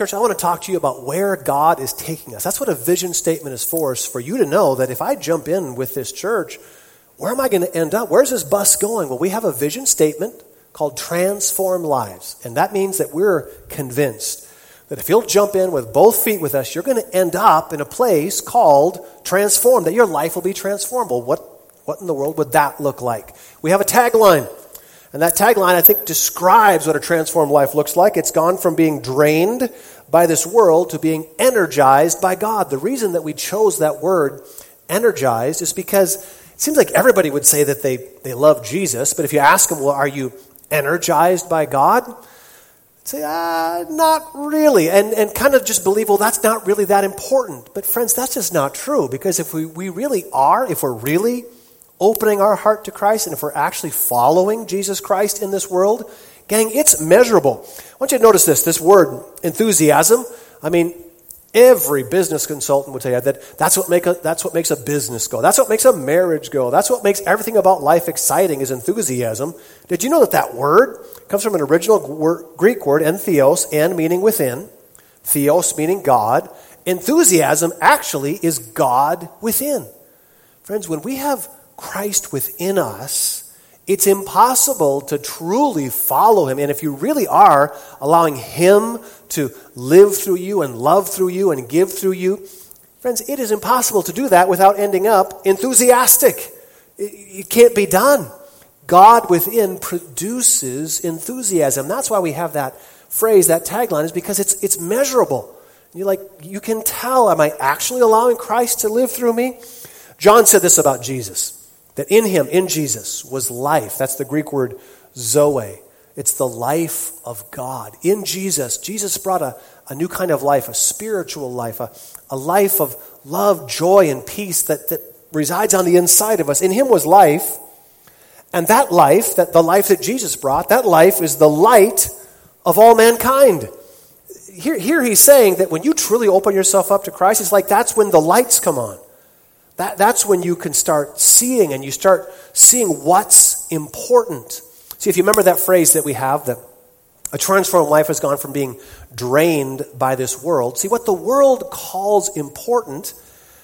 Church, I want to talk to you about where God is taking us. That's what a vision statement is for, is for you to know that if I jump in with this church, where am I going to end up? Where's this bus going? Well, we have a vision statement called Transform Lives. And that means that we're convinced that if you'll jump in with both feet with us, you're going to end up in a place called Transform, that your life will be transformed. Well, what, what in the world would that look like? We have a tagline. And that tagline, I think, describes what a transformed life looks like. It's gone from being drained by this world to being energized by God. The reason that we chose that word, energized, is because it seems like everybody would say that they, they love Jesus, but if you ask them, well, are you energized by God? I'd say, ah, not really. And, and kind of just believe, well, that's not really that important. But friends, that's just not true because if we, we really are, if we're really opening our heart to Christ, and if we're actually following Jesus Christ in this world, gang, it's measurable. I want you to notice this this word, enthusiasm. I mean, every business consultant would tell you that that's what, make a, that's what makes a business go. That's what makes a marriage go. That's what makes everything about life exciting is enthusiasm. Did you know that that word comes from an original Greek word, entheos, and meaning within, theos meaning God. Enthusiasm actually is God within. Friends, when we have Christ within us, it's impossible to truly follow him. And if you really are allowing him to live through you and love through you and give through you, friends, it is impossible to do that without ending up enthusiastic. It can't be done. God within produces enthusiasm. That's why we have that phrase, that tagline, is because it's, it's measurable. You like, you can tell, am I actually allowing Christ to live through me? John said this about Jesus. That in him, in Jesus, was life. That's the Greek word zoe. It's the life of God. In Jesus, Jesus brought a, a new kind of life, a spiritual life, a, a life of love, joy, and peace that, that resides on the inside of us. In him was life. And that life, that the life that Jesus brought, that life is the light of all mankind. Here, here he's saying that when you truly open yourself up to Christ, it's like that's when the lights come on. That, that's when you can start seeing and you start seeing what's important. See, if you remember that phrase that we have, that a transformed life has gone from being drained by this world. See, what the world calls important,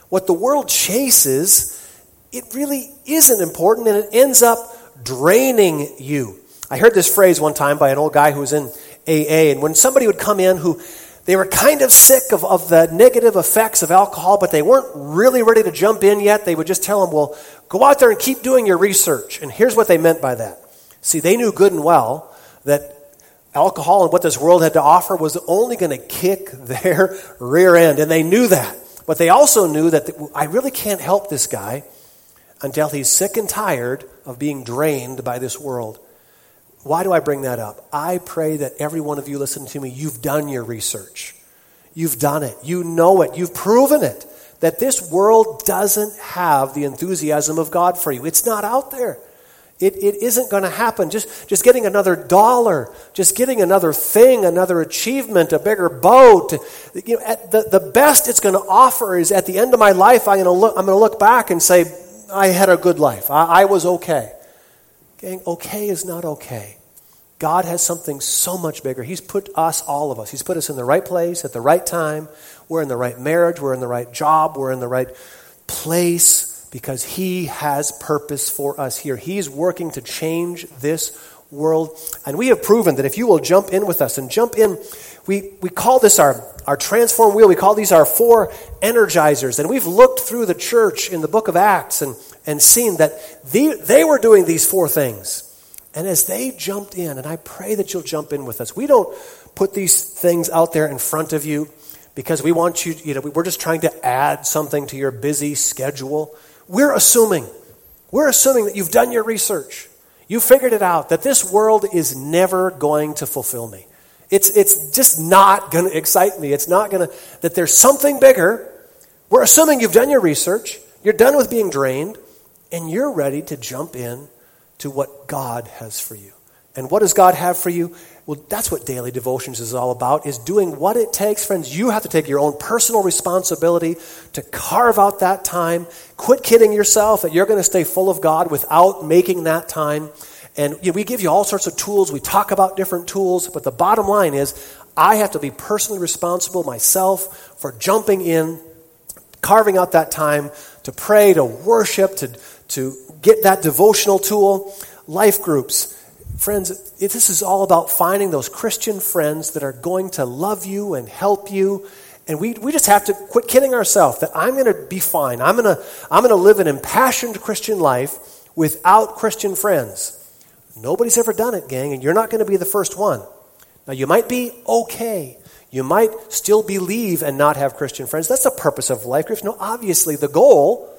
what the world chases, it really isn't important and it ends up draining you. I heard this phrase one time by an old guy who was in AA, and when somebody would come in who they were kind of sick of, of the negative effects of alcohol, but they weren't really ready to jump in yet. They would just tell them, well, go out there and keep doing your research. And here's what they meant by that. See, they knew good and well that alcohol and what this world had to offer was only going to kick their rear end. And they knew that. But they also knew that the, I really can't help this guy until he's sick and tired of being drained by this world. Why do I bring that up? I pray that every one of you listening to me, you've done your research. You've done it. You know it. You've proven it. That this world doesn't have the enthusiasm of God for you. It's not out there. It, it isn't going to happen. Just, just getting another dollar, just getting another thing, another achievement, a bigger boat. You know, the, the best it's going to offer is at the end of my life, I'm going to look, I'm going to look back and say, I had a good life. I, I was okay. Okay is not okay. God has something so much bigger. He's put us, all of us, He's put us in the right place at the right time. We're in the right marriage. We're in the right job. We're in the right place because He has purpose for us here. He's working to change this world. And we have proven that if you will jump in with us and jump in, we, we call this our, our transform wheel. We call these our four energizers. And we've looked through the church in the book of Acts and, and seen that the, they were doing these four things. And as they jumped in, and I pray that you'll jump in with us, we don't put these things out there in front of you because we want you, you know, we're just trying to add something to your busy schedule. We're assuming, we're assuming that you've done your research. You figured it out that this world is never going to fulfill me. It's, it's just not going to excite me. It's not going to, that there's something bigger. We're assuming you've done your research, you're done with being drained, and you're ready to jump in to what God has for you. And what does God have for you? Well, that's what daily devotions is all about, is doing what it takes. Friends, you have to take your own personal responsibility to carve out that time. Quit kidding yourself that you're going to stay full of God without making that time. And you know, we give you all sorts of tools. We talk about different tools. But the bottom line is, I have to be personally responsible myself for jumping in, carving out that time to pray, to worship, to, to get that devotional tool. Life groups. Friends, this is all about finding those Christian friends that are going to love you and help you. And we, we just have to quit kidding ourselves that I'm going to be fine. I'm going to I'm going to live an impassioned Christian life without Christian friends. Nobody's ever done it, gang, and you're not going to be the first one. Now, you might be okay. You might still believe and not have Christian friends. That's the purpose of life groups. No, obviously, the goal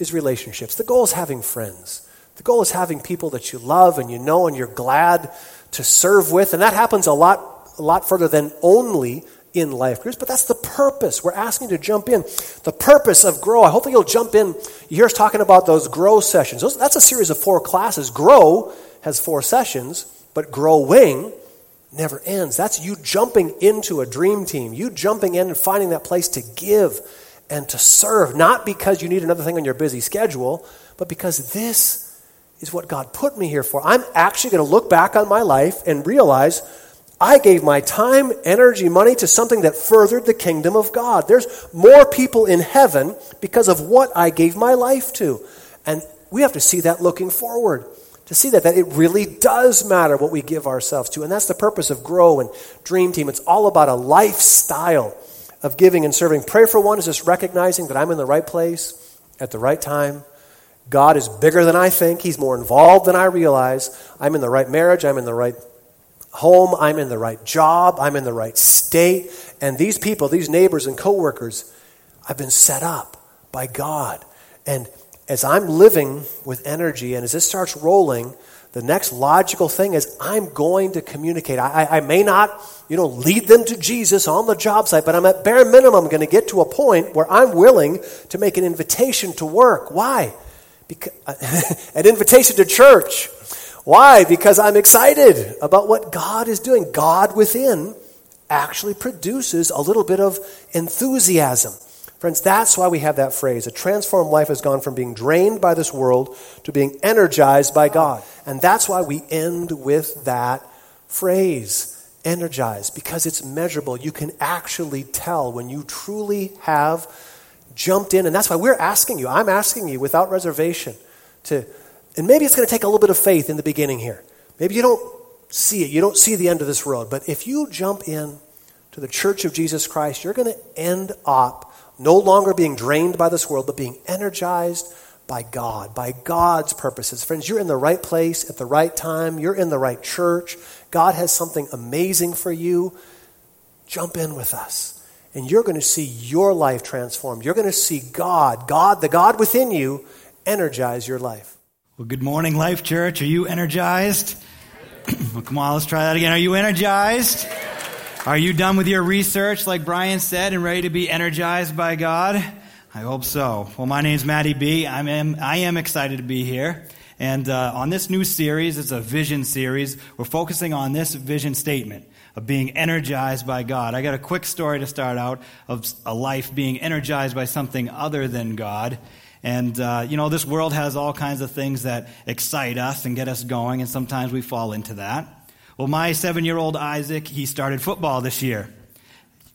is relationships. The goal is having friends. The goal is having people that you love and you know and you're glad to serve with. And that happens a lot, a lot further than only in life groups, but that's the purpose. We're asking you to jump in. The purpose of Grow. I hope that you'll jump in. You hear us talking about those Grow sessions. Those, that's a series of four classes. Grow has four sessions, but Growing never ends. That's you jumping into a dream team, you jumping in and finding that place to give and to serve, not because you need another thing on your busy schedule, but because this is what God put me here for. I'm actually going to look back on my life and realize I gave my time, energy, money to something that furthered the kingdom of God. There's more people in heaven because of what I gave my life to. And we have to see that looking forward. To see that, that it really does matter what we give ourselves to. And that's the purpose of Grow and Dream Team. It's all about a lifestyle of giving and serving. Pray for one is just recognizing that I'm in the right place at the right time. God is bigger than I think. He's more involved than I realize. I'm in the right marriage. I'm in the right home, I'm in the right job, I'm in the right state, and these people, these neighbors and coworkers, I've been set up by God. And as I'm living with energy and as this starts rolling, the next logical thing is I'm going to communicate. I, I, I, may not, you know, lead them to Jesus on the job site, but I'm at bare minimum going to get to a point where I'm willing to make an invitation to work. Why? Because, an invitation to church. Why? Because I'm excited about what God is doing. God within actually produces a little bit of enthusiasm. Friends, that's why we have that phrase. A transformed life has gone from being drained by this world to being energized by God. And that's why we end with that phrase energized, because it's measurable. You can actually tell when you truly have jumped in. And that's why we're asking you, I'm asking you without reservation to and maybe it's going to take a little bit of faith in the beginning here. Maybe you don't see it, you don't see the end of this road. But if you jump in to the church of Jesus Christ, you're going to end up no longer being drained by this world, but being energized by God, by God's purposes. Friends, you're in the right place at the right time. You're in the right church. God has something amazing for you. Jump in with us. And you're going to see your life transformed. You're going to see God, God, the God within you, energize your life. Well, good morning, Life Church. Are you energized? well, come on, let's try that again. Are you energized? Are you done with your research, like Brian said, and ready to be energized by God? I hope so. Well, my name is Matty B. I'm, I am excited to be here. And uh, on this new series, it's a vision series, we're focusing on this vision statement of being energized by God. I got a quick story to start out of a life being energized by something other than God. And, uh, you know, this world has all kinds of things that excite us and get us going, and sometimes we fall into that. Well, my seven year old Isaac, he started football this year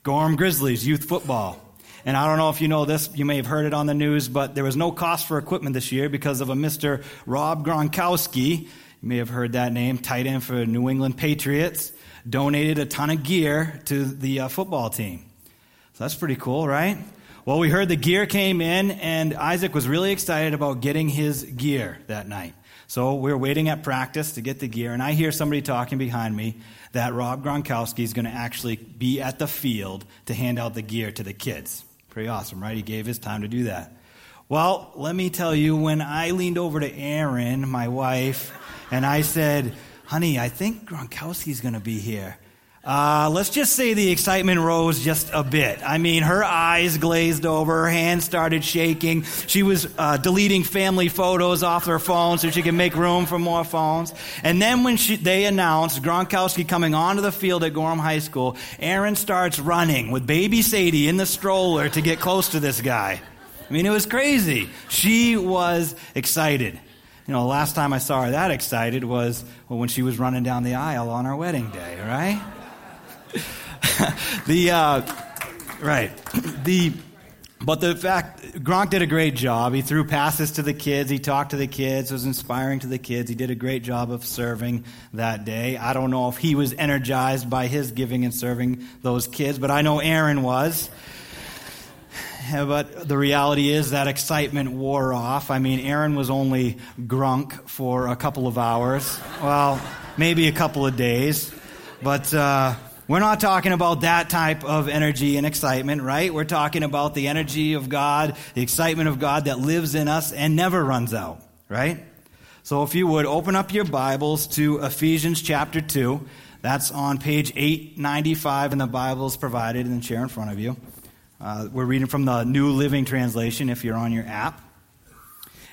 Gorham Grizzlies youth football. And I don't know if you know this, you may have heard it on the news, but there was no cost for equipment this year because of a Mr. Rob Gronkowski. You may have heard that name, tight end for New England Patriots, donated a ton of gear to the uh, football team. So that's pretty cool, right? Well, we heard the gear came in, and Isaac was really excited about getting his gear that night. So we are waiting at practice to get the gear, and I hear somebody talking behind me that Rob Gronkowski is going to actually be at the field to hand out the gear to the kids. Pretty awesome, right? He gave his time to do that. Well, let me tell you, when I leaned over to Erin, my wife, and I said, honey, I think Gronkowski's going to be here. Uh, let's just say the excitement rose just a bit. I mean, her eyes glazed over, her hands started shaking. She was uh, deleting family photos off her phone so she could make room for more phones. And then when she, they announced Gronkowski coming onto the field at Gorham High School, Erin starts running with baby Sadie in the stroller to get close to this guy. I mean, it was crazy. She was excited. You know, the last time I saw her that excited was well, when she was running down the aisle on our wedding day, right? the uh, right the but the fact Gronk did a great job. He threw passes to the kids. He talked to the kids. Was inspiring to the kids. He did a great job of serving that day. I don't know if he was energized by his giving and serving those kids, but I know Erin was. But the reality is that excitement wore off. I mean, Erin was only Gronk for a couple of hours. Well, maybe a couple of days. But uh, we're not talking about that type of energy and excitement, right? We're talking about the energy of God, the excitement of God that lives in us and never runs out, right? So if you would open up your Bibles to Ephesians chapter 2. That's on page 895 in the Bibles provided in the chair in front of you. Uh, we're reading from the New Living Translation if you're on your app.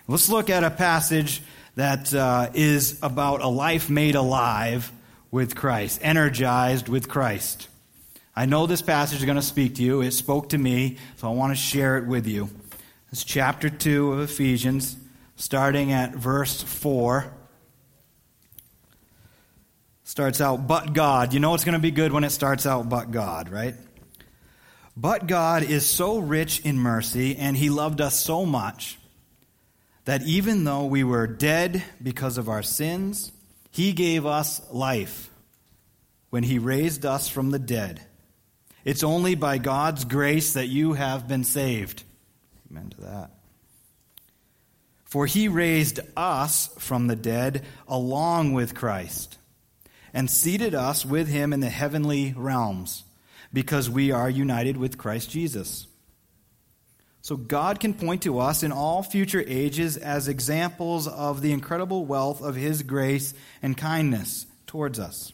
Let's look at a passage that uh, is about a life made alive with Christ, energized with Christ. I know this passage is going to speak to you. It spoke to me, so I want to share it with you. It's chapter 2 of Ephesians, starting at verse 4. Starts out, but God. You know it's going to be good when it starts out, but God, right? But God is so rich in mercy, and He loved us so much that even though we were dead because of our sins, he gave us life when He raised us from the dead. It's only by God's grace that you have been saved. Amen to that. For He raised us from the dead along with Christ and seated us with Him in the heavenly realms because we are united with Christ Jesus. So God can point to us in all future ages as examples of the incredible wealth of His grace and kindness towards us,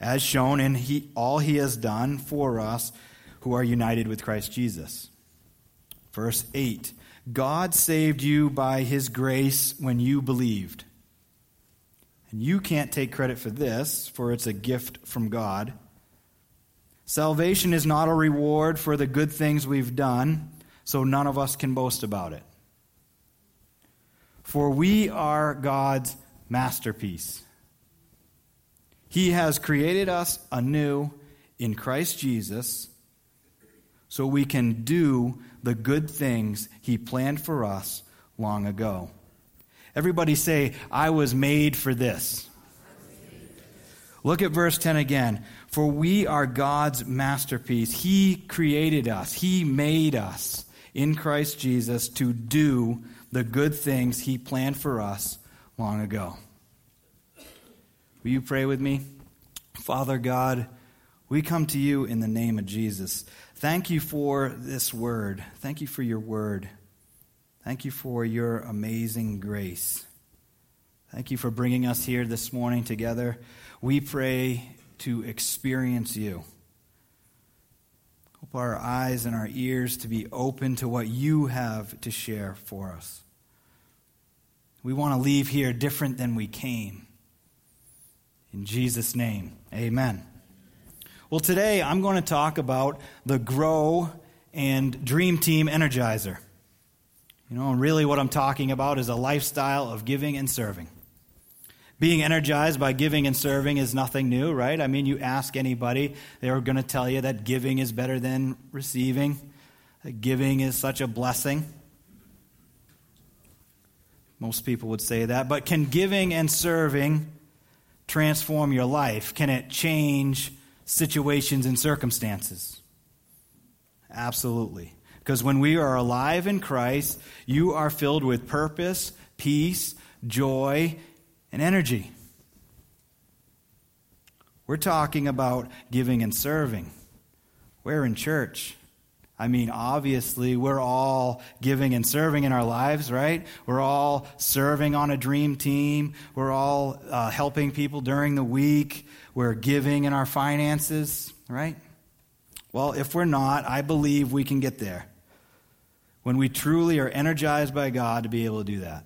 as shown in he, all He has done for us who are united with Christ Jesus. Verse 8 God saved you by His grace when you believed. And you can't take credit for this, for it's a gift from God. Salvation is not a reward for the good things we've done so none of us can boast about it. For we are God's masterpiece. He has created us anew in Christ Jesus so we can do the good things He planned for us long ago. Everybody say, I was made for this. Look at verse 10 again. For we are God's masterpiece. He created us, He made us in Christ Jesus to do the good things He planned for us long ago. Will you pray with me? Father God, we come to you in the name of Jesus. Thank you for this word. Thank you for your word. Thank you for your amazing grace. Thank you for bringing us here this morning together. We pray to experience you our eyes and our ears to be open to what you have to share for us. We want to leave here different than we came. In Jesus' name, amen. Well, today I'm going to talk about the Grow and Dream Team Energizer. You know, and really what I'm talking about is a lifestyle of giving and serving. Being energized by giving and serving is nothing new, right? I mean, you ask anybody, they're going to tell you that giving is better than receiving, that giving is such a blessing. Most people would say that. But can giving and serving transform your life? Can it change situations and circumstances? Absolutely. Because when we are alive in Christ, you are filled with purpose, peace, joy, and energy. We're talking about giving and serving. We're in church. I mean, obviously, we're all giving and serving in our lives, right? We're all serving on a dream team. We're all uh, helping people during the week. We're giving in our finances, right? Well, if we're not, I believe we can get there when we truly are energized by God to be able to do that.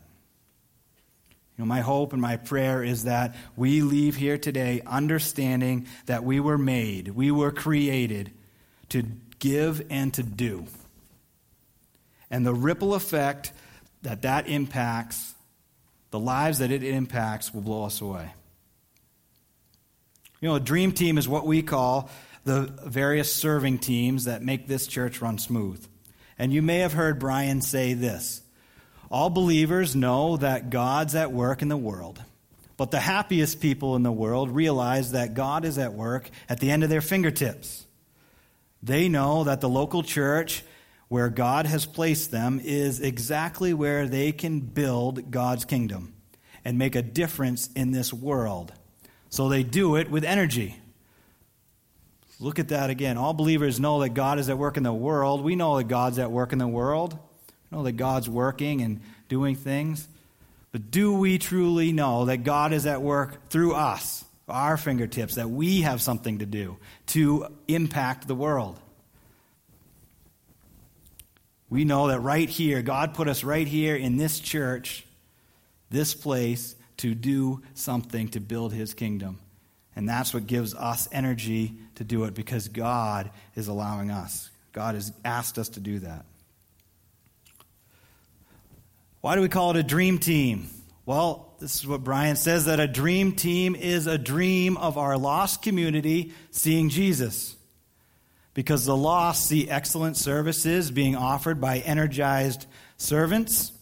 You know, my hope and my prayer is that we leave here today understanding that we were made, we were created to give and to do. And the ripple effect that that impacts, the lives that it impacts, will blow us away. You know, a dream team is what we call the various serving teams that make this church run smooth. And you may have heard Brian say this All believers know that God's at work in the world. But the happiest people in the world realize that God is at work at the end of their fingertips. They know that the local church where God has placed them is exactly where they can build God's kingdom and make a difference in this world. So they do it with energy. Look at that again. All believers know that God is at work in the world. We know that God's at work in the world. Know that God's working and doing things. But do we truly know that God is at work through us, our fingertips, that we have something to do to impact the world? We know that right here, God put us right here in this church, this place, to do something to build his kingdom. And that's what gives us energy to do it because God is allowing us. God has asked us to do that. Why do we call it a dream team? Well, this is what Brian says that a dream team is a dream of our lost community seeing Jesus because the lost see excellent services being offered by energized servants.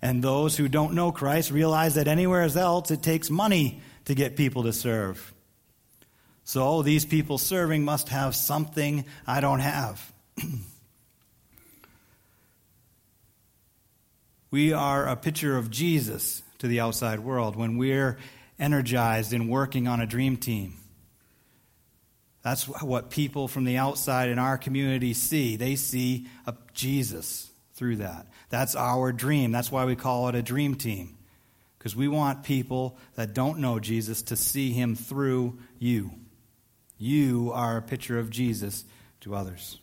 And those who don't know Christ realize that anywhere else it takes money to get people to serve. So these people serving must have something I don't have. we are a picture of Jesus to the outside world when we're energized and working on a dream team. That's what people from the outside in our community see. They see a Jesus through that. That's our dream. That's why we call it a dream team. Because we want people that don't know Jesus to see him through you. You are a picture of Jesus to others.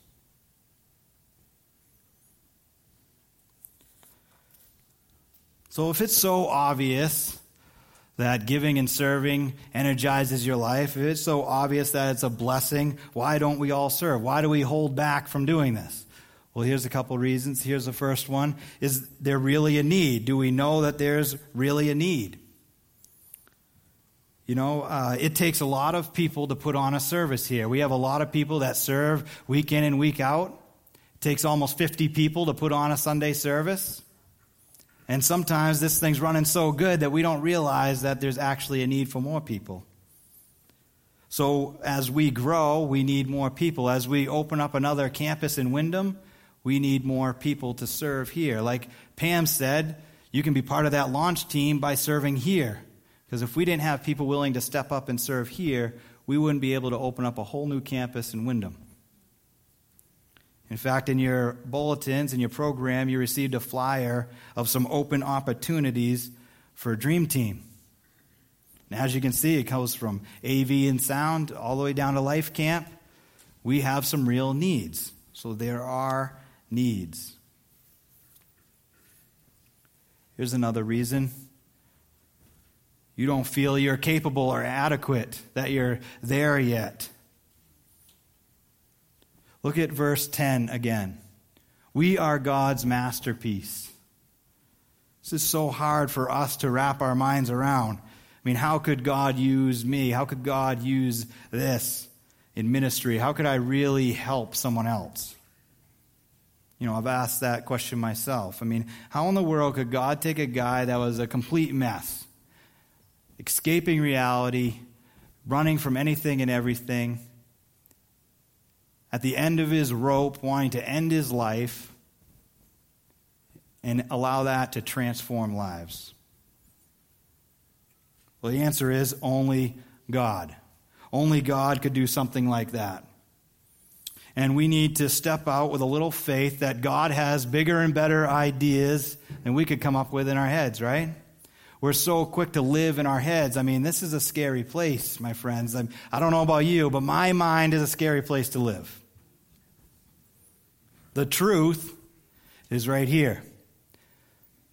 So if it's so obvious that giving and serving energizes your life, if it's so obvious that it's a blessing, why don't we all serve? Why do we hold back from doing this? Well, here's a couple reasons. Here's the first one. Is there really a need? Do we know that there's really a need? You know, uh, it takes a lot of people to put on a service here. We have a lot of people that serve week in and week out. It takes almost 50 people to put on a Sunday service. And sometimes this thing's running so good that we don't realize that there's actually a need for more people. So as we grow, we need more people. As we open up another campus in Windham, we need more people to serve here. Like Pam said, you can be part of that launch team by serving here. Because if we didn't have people willing to step up and serve here, we wouldn't be able to open up a whole new campus in Windham. In fact, in your bulletins, in your program, you received a flyer of some open opportunities for Dream Team. And as you can see, it goes from AV and sound all the way down to Life Camp. We have some real needs. So there are needs. Here's another reason you don't feel you're capable or adequate, that you're there yet. Look at verse 10 again. We are God's masterpiece. This is so hard for us to wrap our minds around. I mean, how could God use me? How could God use this in ministry? How could I really help someone else? You know, I've asked that question myself. I mean, how in the world could God take a guy that was a complete mess, escaping reality, running from anything and everything, at the end of his rope, wanting to end his life, and allow that to transform lives? Well, the answer is only God. Only God could do something like that. And we need to step out with a little faith that God has bigger and better ideas than we could come up with in our heads, right? We're so quick to live in our heads. I mean, this is a scary place, my friends. I'm, I do not know about you, but my mind is a scary place to live. The truth is right here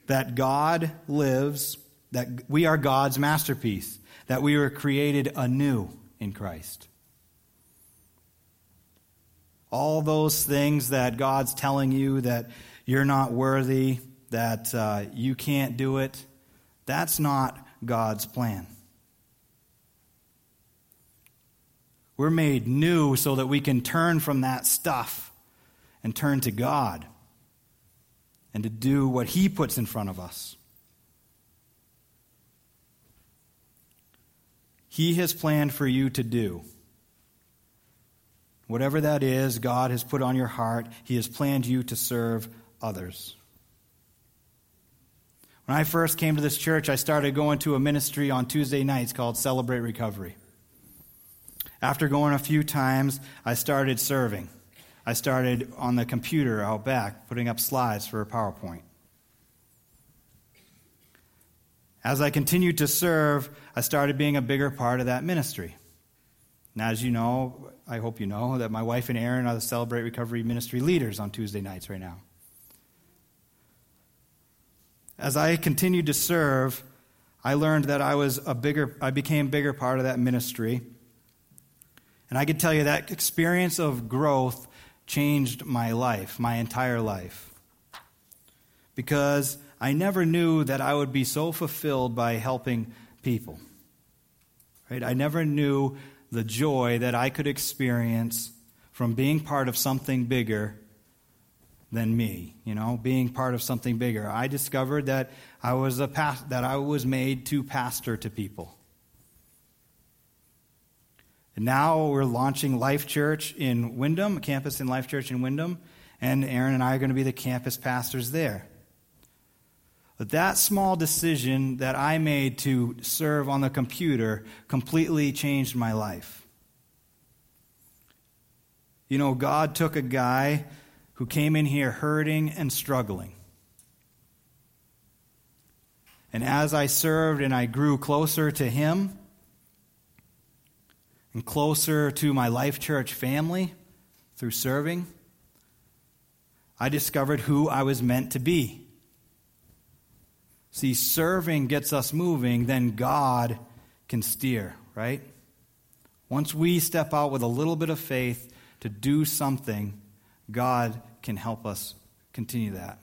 that God lives, that we are God's masterpiece, that we were created anew in Christ. All those things that God's telling you that you're not worthy, that uh, you can't do it, that's not God's plan. We're made new so that we can turn from that stuff and turn to God and to do what He puts in front of us. He has planned for you to do. Whatever that is, God has put on your heart, He has planned you to serve others. When I first came to this church, I started going to a ministry on Tuesday nights called Celebrate Recovery. After going a few times, I started serving. I started on the computer out back, putting up slides for a PowerPoint. As I continued to serve, I started being a bigger part of that ministry. Now, as you know, I hope you know, that my wife and Erin are the Celebrate Recovery ministry leaders on Tuesday nights right now. As I continued to serve, I learned that I was a bigger, I became a bigger part of that ministry. And I can tell you that experience of growth changed my life, my entire life. Because I never knew that I would be so fulfilled by helping people. Right? I never knew the joy that I could experience from being part of something bigger than me, you know, being part of something bigger. I discovered that I was a past, that I was made to pastor to people. And now we're launching Life Church in Windham, a campus in Life Church in Windham, and Erin and I are going to be the campus pastors there. But that small decision that I made to serve on the computer completely changed my life. You know, God took a guy who came in here hurting and struggling. And as I served and I grew closer to Him and closer to my Life Church family through serving, I discovered who I was meant to be. See, serving gets us moving, then God can steer, right? Once we step out with a little bit of faith to do something, God can help us continue that.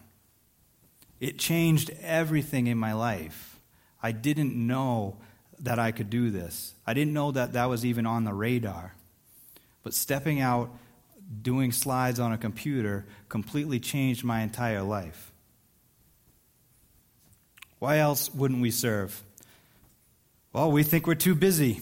It changed everything in my life. I didn't know that I could do this. I didn't know that that was even on the radar. But stepping out, doing slides on a computer, completely changed my entire life. Why else wouldn't we serve? Well, we think we're too busy.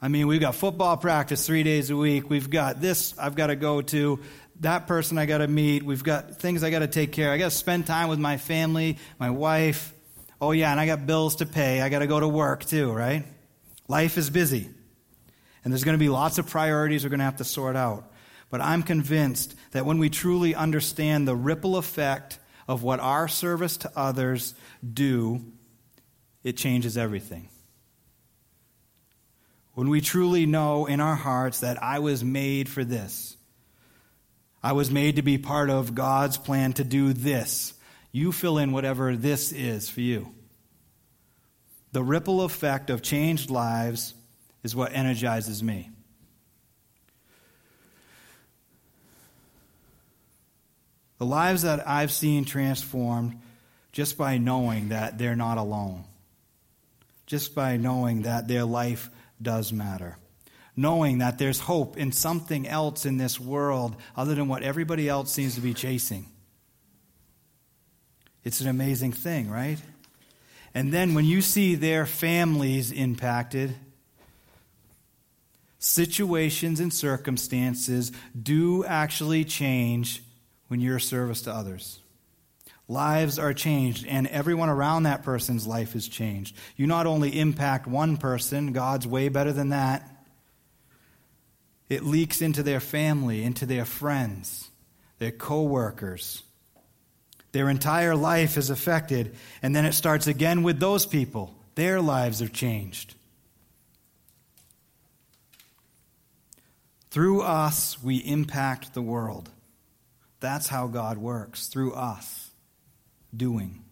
I mean, we've got football practice three days a week. We've got this I've got to go to, that person I got to meet. We've got things I got to take care of. I got to spend time with my family, my wife. Oh, yeah, and I got bills to pay. I got to go to work too, right? Life is busy. And there's going to be lots of priorities we're going to have to sort out. But I'm convinced that when we truly understand the ripple effect of what our service to others do, it changes everything. When we truly know in our hearts that I was made for this, I was made to be part of God's plan to do this. You fill in whatever this is for you. The ripple effect of changed lives is what energizes me. The lives that I've seen transformed just by knowing that they're not alone, just by knowing that their life does matter, knowing that there's hope in something else in this world other than what everybody else seems to be chasing. It's an amazing thing, right? And then when you see their families impacted, situations and circumstances do actually change when you're a service to others. Lives are changed, and everyone around that person's life is changed. You not only impact one person, God's way better than that, it leaks into their family, into their friends, their coworkers. Their entire life is affected, and then it starts again with those people. Their lives are changed. Through us, we impact the world. That's how God works, through us doing.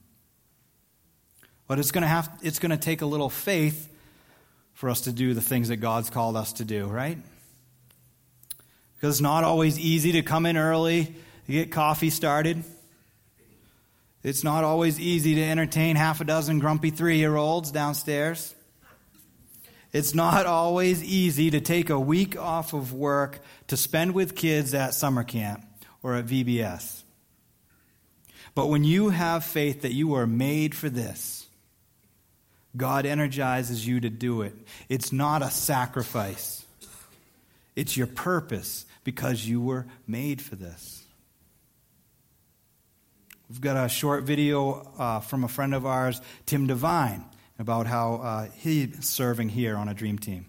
But it's going to have it's going to take a little faith for us to do the things that God's called us to do, right? Because it's not always easy to come in early to get coffee started. It's not always easy to entertain half a dozen grumpy three year olds downstairs. It's not always easy to take a week off of work to spend with kids at summer camp or at VBS. But when you have faith that you are made for this, God energizes you to do it. It's not a sacrifice, it's your purpose because you were made for this. We've got a short video uh, from a friend of ours, Tim Devine, about how uh, he's serving here on a dream team.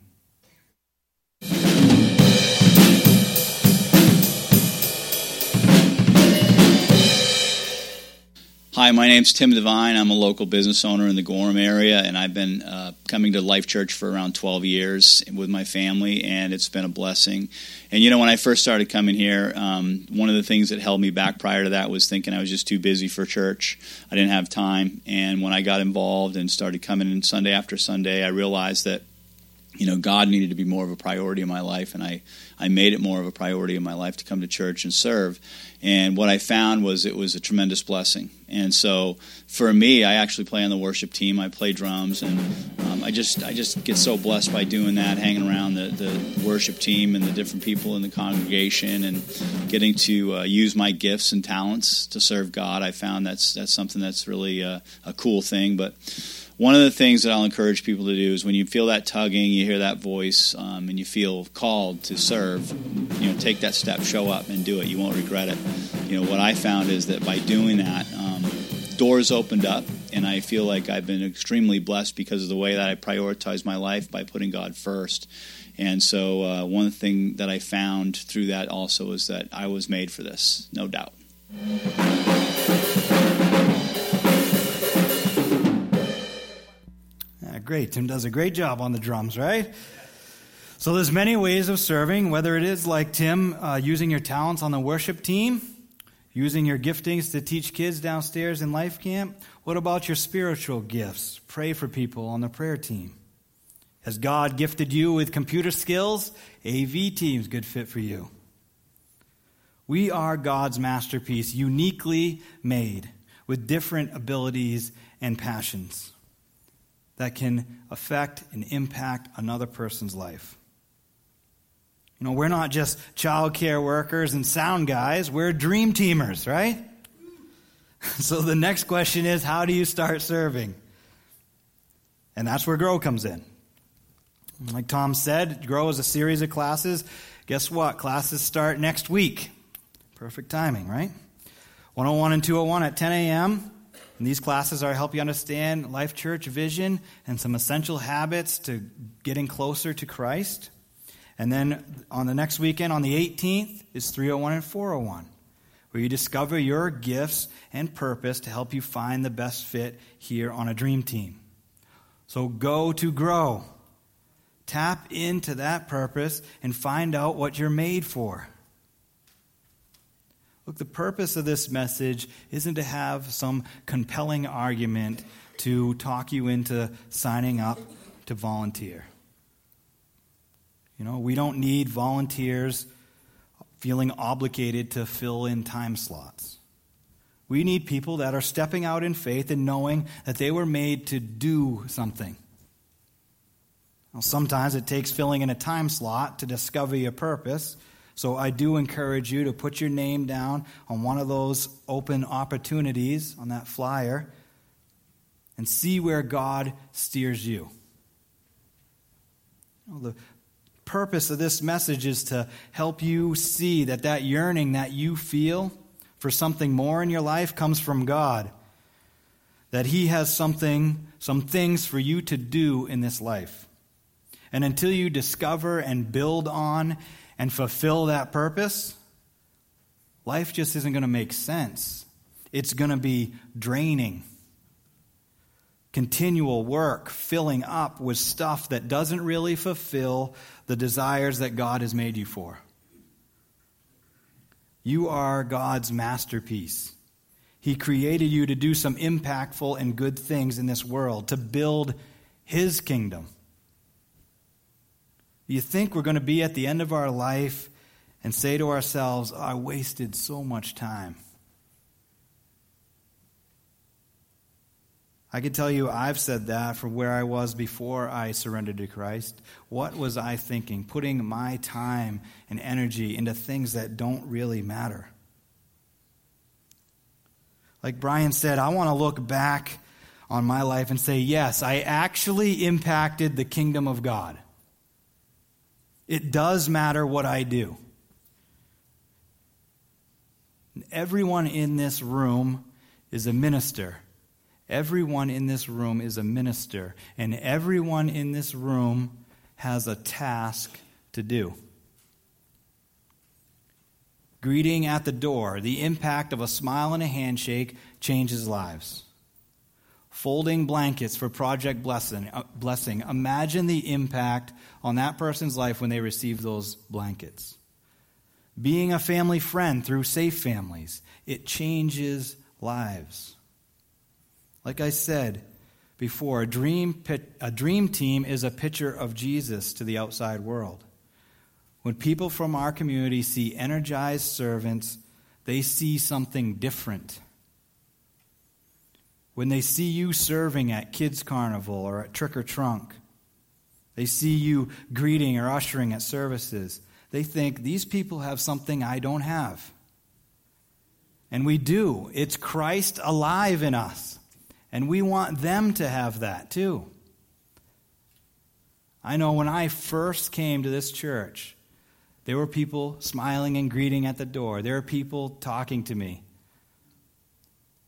Hi, my name's Tim Devine. I'm a local business owner in the Gorham area, and I've been uh, coming to Life Church for around 12 years with my family, and it's been a blessing. And you know, when I first started coming here, um, one of the things that held me back prior to that was thinking I was just too busy for church. I didn't have time. And when I got involved and started coming in Sunday after Sunday, I realized that you know, God needed to be more of a priority in my life, and I, I made it more of a priority in my life to come to church and serve. And what I found was it was a tremendous blessing. And so for me, I actually play on the worship team. I play drums, and um, I just I just get so blessed by doing that, hanging around the, the worship team and the different people in the congregation, and getting to uh, use my gifts and talents to serve God. I found that's that's something that's really uh, a cool thing, but one of the things that I'll encourage people to do is when you feel that tugging, you hear that voice, um, and you feel called to serve, you know, take that step, show up, and do it. You won't regret it. You know, what I found is that by doing that, um, doors opened up, and I feel like I've been extremely blessed because of the way that I prioritize my life by putting God first. And so, uh, one thing that I found through that also is that I was made for this, no doubt. Great. Tim does a great job on the drums, right? So there's many ways of serving, whether it is like Tim, uh, using your talents on the worship team, using your giftings to teach kids downstairs in Life Camp. What about your spiritual gifts? Pray for people on the prayer team. Has God gifted you with computer skills? AV team's good fit for you. We are God's masterpiece, uniquely made, with different abilities and passions that can affect and impact another person's life. You know, we're not just child care workers and sound guys, we're dream teamers, right? So the next question is how do you start serving? And that's where Grow comes in. Like Tom said, Grow is a series of classes. Guess what? Classes start next week. Perfect timing, right? 101 and 201 at 10 a.m. And these classes are help you understand Life Church vision and some essential habits to getting closer to Christ. And then on the next weekend, on the 18th, is 301 and 401, where you discover your gifts and purpose to help you find the best fit here on a dream team. So go to grow. Tap into that purpose and find out what you're made for. Look, the purpose of this message isn't to have some compelling argument to talk you into signing up to volunteer. You know, we don't need volunteers feeling obligated to fill in time slots. We need people that are stepping out in faith and knowing that they were made to do something. Now, sometimes it takes filling in a time slot to discover your purpose. So I do encourage you to put your name down on one of those open opportunities on that flyer and see where God steers you. the purpose of this message is to help you see that that yearning that you feel for something more in your life comes from God. That He has something, some things for you to do in this life. And until you discover and build on and fulfill that purpose, life just isn't going to make sense. It's going to be draining. Continual work, filling up with stuff that doesn't really fulfill the desires that God has made you for. You are God's masterpiece. He created you to do some impactful and good things in this world, to build His kingdom. You think we're going to be at the end of our life and say to ourselves, I wasted so much time. I can tell you I've said that from where I was before I surrendered to Christ. What was I thinking? Putting my time and energy into things that don't really matter. Like Brian said, I want to look back on my life and say, yes, I actually impacted the kingdom of God. It does matter what I do. Everyone in this room is a minister. Everyone in this room is a minister. And everyone in this room has a task to do. Greeting at the door, the impact of a smile and a handshake changes lives folding blankets for Project Blessing, uh, blessing. Imagine the impact on that person's life when they receive those blankets. Being a family friend through Safe Families, it changes lives. Like I said before, a dream, a dream team is a picture of Jesus to the outside world. When people from our community see energized servants, they see something different. When they see you serving at Kids Carnival or at Trick or Trunk, they see you greeting or ushering at services, they think these people have something I don't have. And we do. It's Christ alive in us. And we want them to have that too. I know when I first came to this church, there were people smiling and greeting at the door. There were people talking to me.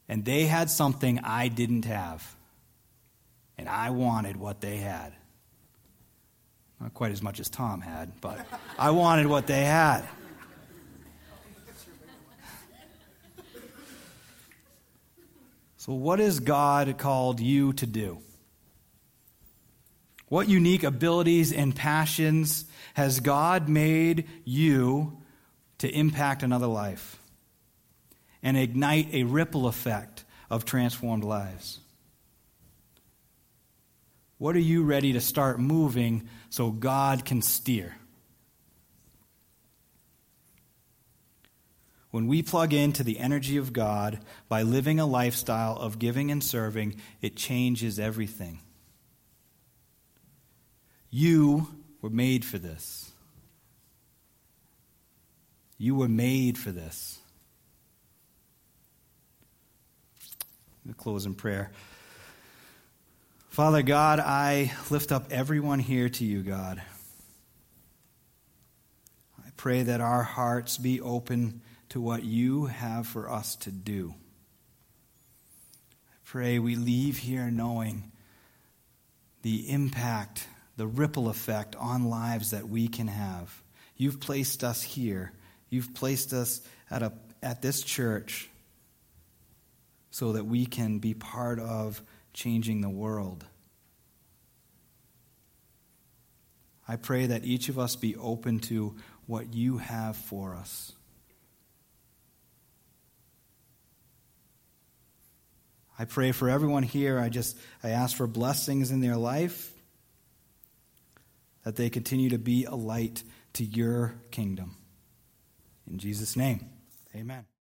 And they had something I didn't have. And I wanted what they had. Not quite as much as Tom had, but I wanted what they had. So, what has God called you to do? What unique abilities and passions has God made you to impact another life? And ignite a ripple effect of transformed lives? What are you ready to start moving so God can steer? When we plug into the energy of God by living a lifestyle of giving and serving, it changes everything. You were made for this. You were made for this. We'll close in prayer. Father God, I lift up everyone here to you, God. I pray that our hearts be open to what you have for us to do. I pray we leave here knowing the impact, the ripple effect on lives that we can have. You've placed us here. You've placed us at, a, at this church so that we can be part of changing the world. I pray that each of us be open to what you have for us. I pray for everyone here. I just I ask for blessings in their life that they continue to be a light to your kingdom. In Jesus name. Amen.